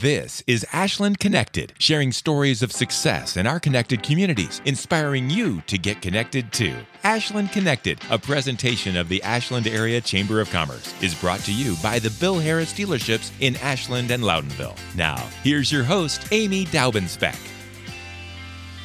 This is Ashland Connected, sharing stories of success in our connected communities, inspiring you to get connected too. Ashland Connected, a presentation of the Ashland Area Chamber of Commerce, is brought to you by the Bill Harris dealerships in Ashland and Loudonville. Now, here's your host, Amy Daubenspeck.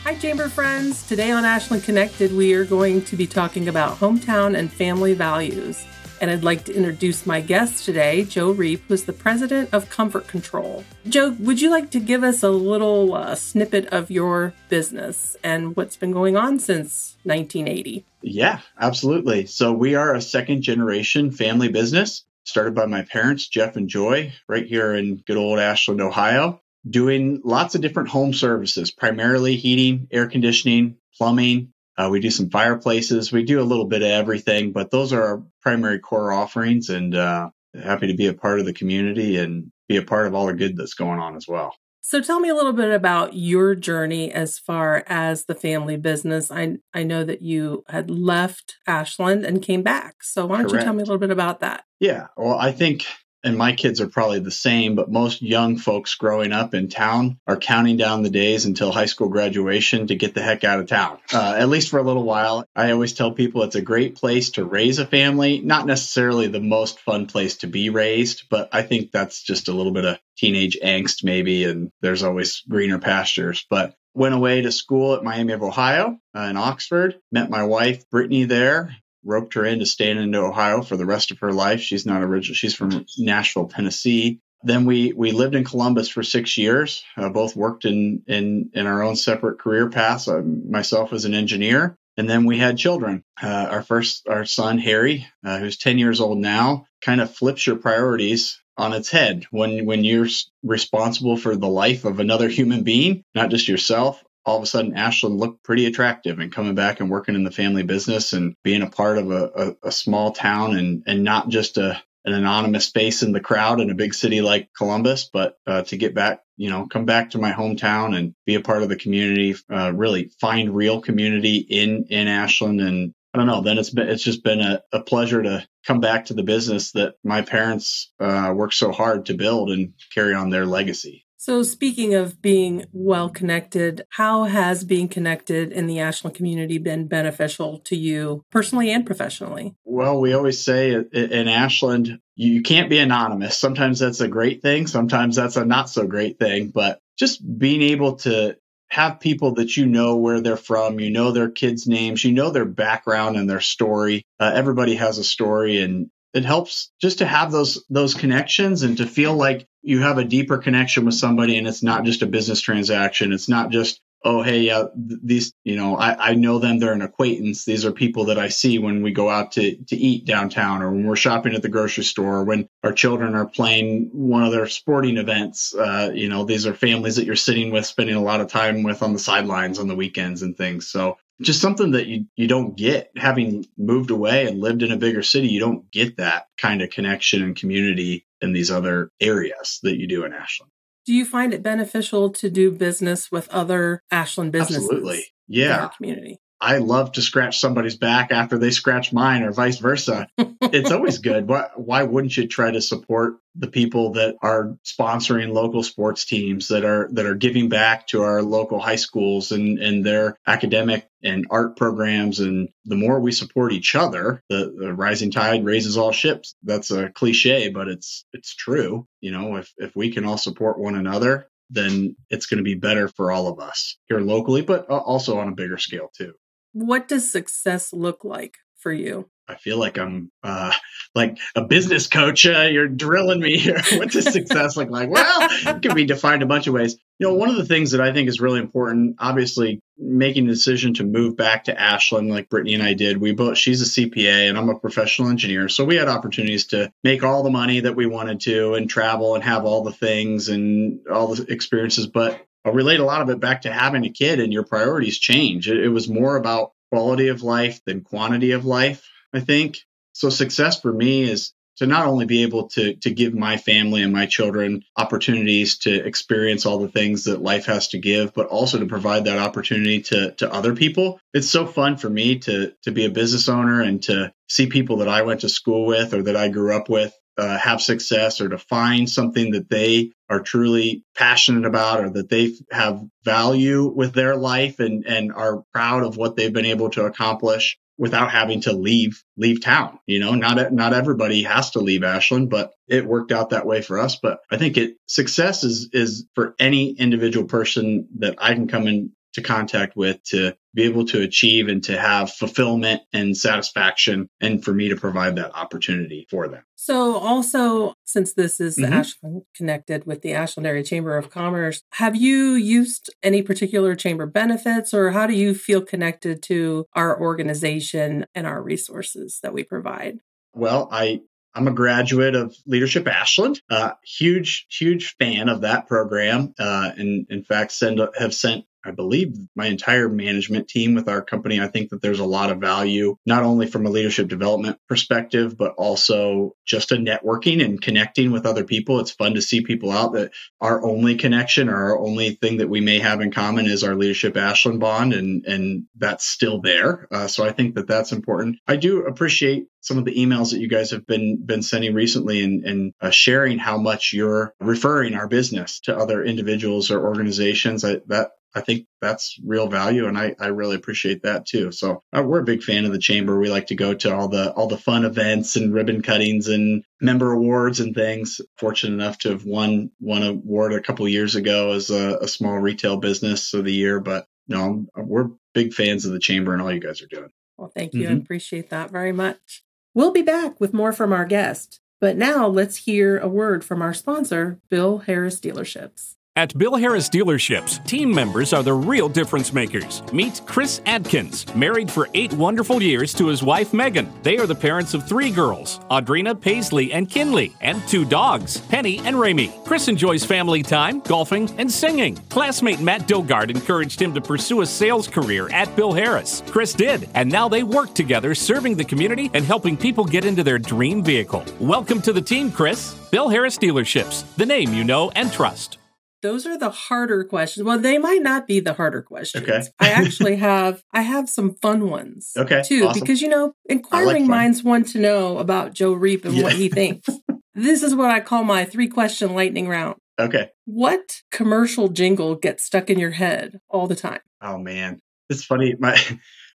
Hi, Chamber friends. Today on Ashland Connected, we are going to be talking about hometown and family values and I'd like to introduce my guest today, Joe Reep, who's the president of Comfort Control. Joe, would you like to give us a little uh, snippet of your business and what's been going on since 1980? Yeah, absolutely. So, we are a second generation family business started by my parents, Jeff and Joy, right here in good old Ashland, Ohio, doing lots of different home services, primarily heating, air conditioning, plumbing, uh, we do some fireplaces. We do a little bit of everything, but those are our primary core offerings. And uh, happy to be a part of the community and be a part of all the good that's going on as well. So tell me a little bit about your journey as far as the family business. I I know that you had left Ashland and came back. So why don't Correct. you tell me a little bit about that? Yeah. Well, I think and my kids are probably the same, but most young folks growing up in town are counting down the days until high school graduation to get the heck out of town, uh, at least for a little while. I always tell people it's a great place to raise a family, not necessarily the most fun place to be raised, but I think that's just a little bit of teenage angst, maybe, and there's always greener pastures. But went away to school at Miami of Ohio uh, in Oxford, met my wife, Brittany, there, roped her into staying into Ohio for the rest of her life. She's not original. She's from Nashville, Tennessee. Then we we lived in Columbus for six years. Uh, both worked in in in our own separate career paths. Uh, myself as an engineer, and then we had children. Uh, our first, our son Harry, uh, who's ten years old now, kind of flips your priorities on its head when when you're responsible for the life of another human being, not just yourself all of a sudden Ashland looked pretty attractive and coming back and working in the family business and being a part of a, a, a small town and, and not just a, an anonymous face in the crowd in a big city like Columbus, but uh, to get back, you know, come back to my hometown and be a part of the community, uh, really find real community in, in Ashland. And I don't know, then it's been, it's just been a, a pleasure to come back to the business that my parents uh, worked so hard to build and carry on their legacy. So, speaking of being well connected, how has being connected in the Ashland community been beneficial to you personally and professionally? Well, we always say in Ashland, you can't be anonymous. Sometimes that's a great thing, sometimes that's a not so great thing, but just being able to have people that you know where they're from, you know their kids' names, you know their background and their story. Uh, everybody has a story, and it helps just to have those those connections and to feel like you have a deeper connection with somebody and it's not just a business transaction. It's not just oh hey yeah these you know I, I know them. They're an acquaintance. These are people that i see when we go out to, to eat downtown or when we're shopping at the grocery store or when our children are playing one of their sporting events. Uh, you know these are families that you're sitting with spending a lot of time with on the sidelines on the weekends and things. So just something that you you don't get. Having moved away and lived in a bigger city you don't get that kind of connection and community in these other areas that you do in ashland. Do you find it beneficial to do business with other ashland businesses absolutely. yeah. community I love to scratch somebody's back after they scratch mine or vice versa. it's always good. Why, why wouldn't you try to support the people that are sponsoring local sports teams that are that are giving back to our local high schools and, and their academic and art programs and the more we support each other the, the rising tide raises all ships that's a cliche but it's it's true you know if if we can all support one another then it's going to be better for all of us here locally but uh, also on a bigger scale too what does success look like for you? I feel like I'm uh, like a business coach. Uh, you're drilling me here. what does success look like? Well, it can be defined a bunch of ways. You know, one of the things that I think is really important, obviously, making the decision to move back to Ashland, like Brittany and I did. We both, she's a CPA and I'm a professional engineer. So we had opportunities to make all the money that we wanted to and travel and have all the things and all the experiences. But I relate a lot of it back to having a kid and your priorities change. It, it was more about quality of life than quantity of life, I think. So success for me is to not only be able to to give my family and my children opportunities to experience all the things that life has to give but also to provide that opportunity to to other people. It's so fun for me to to be a business owner and to see people that I went to school with or that I grew up with uh, have success or to find something that they are truly passionate about or that they have value with their life and, and are proud of what they've been able to accomplish without having to leave leave town. You know, not not everybody has to leave Ashland, but it worked out that way for us. But I think it success is is for any individual person that I can come in to contact with to be able to achieve and to have fulfillment and satisfaction and for me to provide that opportunity for them. So also since this is mm-hmm. Ashland connected with the Ashland Area Chamber of Commerce, have you used any particular chamber benefits or how do you feel connected to our organization and our resources that we provide? Well, I I'm a graduate of Leadership Ashland. Uh, huge, huge fan of that program. Uh, and in fact, send, have sent I believe my entire management team with our company. I think that there's a lot of value, not only from a leadership development perspective, but also just a networking and connecting with other people. It's fun to see people out that our only connection or our only thing that we may have in common is our leadership Ashland bond, and and that's still there. Uh, so I think that that's important. I do appreciate some of the emails that you guys have been been sending recently and, and uh, sharing how much you're referring our business to other individuals or organizations. I, that I think that's real value, and I, I really appreciate that too. So uh, we're a big fan of the chamber. We like to go to all the all the fun events and ribbon cuttings and member awards and things. Fortunate enough to have won one award a couple years ago as a, a, small retail business of the year. But no, we're big fans of the chamber and all you guys are doing. Well, thank you. Mm-hmm. I appreciate that very much. We'll be back with more from our guest. But now let's hear a word from our sponsor, Bill Harris Dealerships. At Bill Harris Dealerships, team members are the real difference makers. Meet Chris Adkins, married for eight wonderful years to his wife Megan. They are the parents of three girls, Audrina, Paisley, and Kinley, and two dogs, Penny and Remy. Chris enjoys family time, golfing, and singing. Classmate Matt Dogard encouraged him to pursue a sales career at Bill Harris. Chris did, and now they work together serving the community and helping people get into their dream vehicle. Welcome to the team, Chris. Bill Harris Dealerships, the name you know and trust those are the harder questions. Well, they might not be the harder questions. Okay. I actually have I have some fun ones. Okay. Too awesome. because you know inquiring like minds want to know about Joe Reep and yeah. what he thinks. this is what I call my three question lightning round. Okay. What commercial jingle gets stuck in your head all the time? Oh man, it's funny. My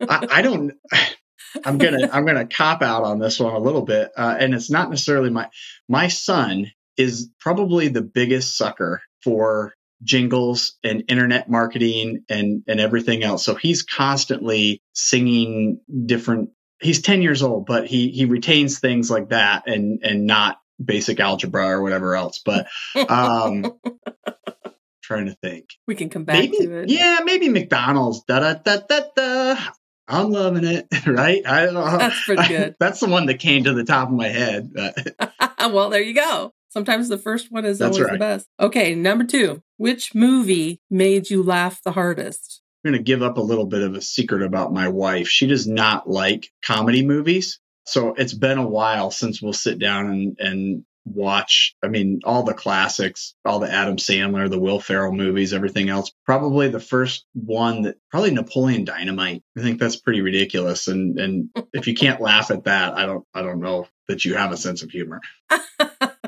I, I don't. I'm gonna I'm gonna cop out on this one a little bit, uh, and it's not necessarily my my son is probably the biggest sucker for jingles and internet marketing and and everything else. So he's constantly singing different he's 10 years old, but he he retains things like that and and not basic algebra or whatever else. But um trying to think. We can come back maybe, to it. Yeah, maybe McDonald's. Da da da da da. I'm loving it, right? I don't know. That's pretty good. I, that's the one that came to the top of my head. well, there you go. Sometimes the first one is That's always right. the best. Okay, number two. Which movie made you laugh the hardest? I'm going to give up a little bit of a secret about my wife. She does not like comedy movies. So it's been a while since we'll sit down and, and watch, I mean, all the classics, all the Adam Sandler, the Will Ferrell movies, everything else. Probably the first one that probably Napoleon Dynamite. I think that's pretty ridiculous. And and if you can't laugh at that, I don't I don't know that you have a sense of humor.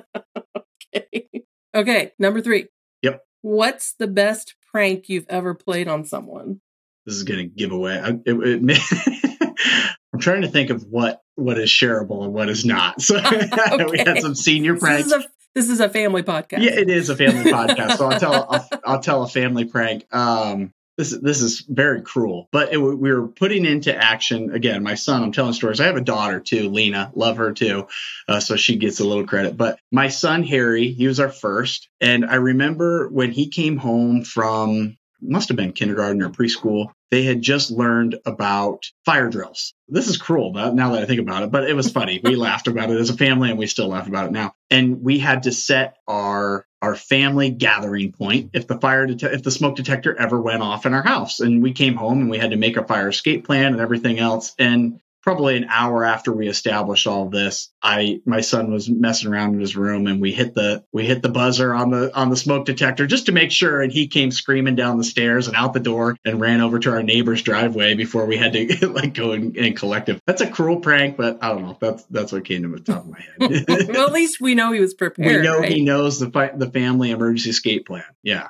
okay. Okay, number three. Yep. What's the best prank you've ever played on someone? This is going to give away. I, it, it, I'm trying to think of what what is shareable and what is not. So okay. we had some senior pranks. This is, a, this is a family podcast. Yeah, it is a family podcast. So I'll tell I'll, I'll, tell a family prank. Um, this this is very cruel, but it, we were putting into action again. My son, I'm telling stories. I have a daughter too, Lena, love her too, uh, so she gets a little credit. But my son Harry, he was our first, and I remember when he came home from must have been kindergarten or preschool. They had just learned about fire drills. This is cruel now that I think about it, but it was funny. we laughed about it as a family and we still laugh about it now. And we had to set our our family gathering point if the fire det- if the smoke detector ever went off in our house. And we came home and we had to make a fire escape plan and everything else. And probably an hour after we established all this, I my son was messing around in his room and we hit the we hit the buzzer on the on the smoke detector just to make sure and he came screaming down the stairs and out the door and ran over to our neighbor's driveway before we had to like go and, and collect him. That's a cruel prank, but I don't know. That's that's what came to the top of my head. well, at least we know he was prepared. we know right? he knows the the family emergency escape plan. Yeah.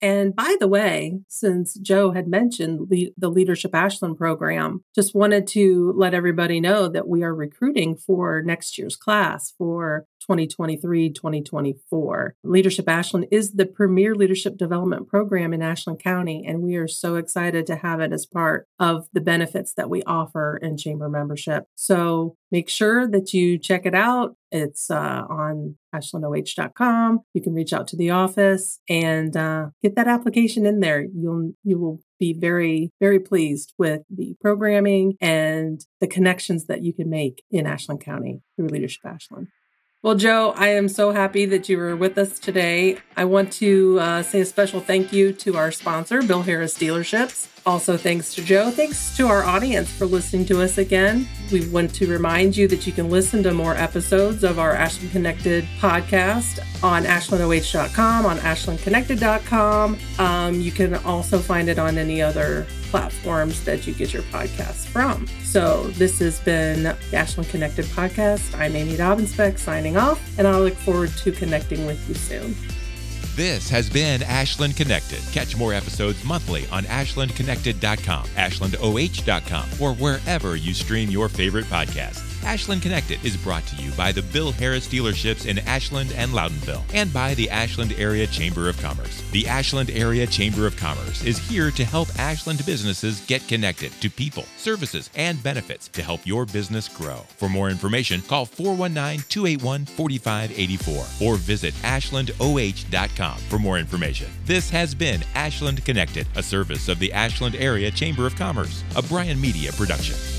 And by the way, since Joe had mentioned le- the Leadership Ashland program, just wanted to let everybody know that we are recruiting for next year's class for 2023 2024. Leadership Ashland is the premier leadership development program in Ashland County, and we are so excited to have it as part of the benefits that we offer in chamber membership. So make sure that you check it out. It's uh, on ashlandoh.com. You can reach out to the office and uh, get that application in there. You'll you will be very very pleased with the programming and the connections that you can make in Ashland County through Leadership Ashland. Well, Joe, I am so happy that you were with us today. I want to uh, say a special thank you to our sponsor, Bill Harris Dealerships. Also, thanks to Joe. Thanks to our audience for listening to us again. We want to remind you that you can listen to more episodes of our Ashland Connected podcast on ashlandoh.com, on ashlandconnected.com. Um, you can also find it on any other platforms that you get your podcasts from. So this has been the Ashland Connected podcast. I'm Amy Daubenspeck signing off, and I look forward to connecting with you soon. This has been Ashland Connected. Catch more episodes monthly on ashlandconnected.com, ashlandoh.com, or wherever you stream your favorite podcasts. Ashland Connected is brought to you by the Bill Harris dealerships in Ashland and Loudonville and by the Ashland Area Chamber of Commerce. The Ashland Area Chamber of Commerce is here to help Ashland businesses get connected to people, services, and benefits to help your business grow. For more information, call 419 281 4584 or visit ashlandoh.com for more information. This has been Ashland Connected, a service of the Ashland Area Chamber of Commerce, a Bryan Media production.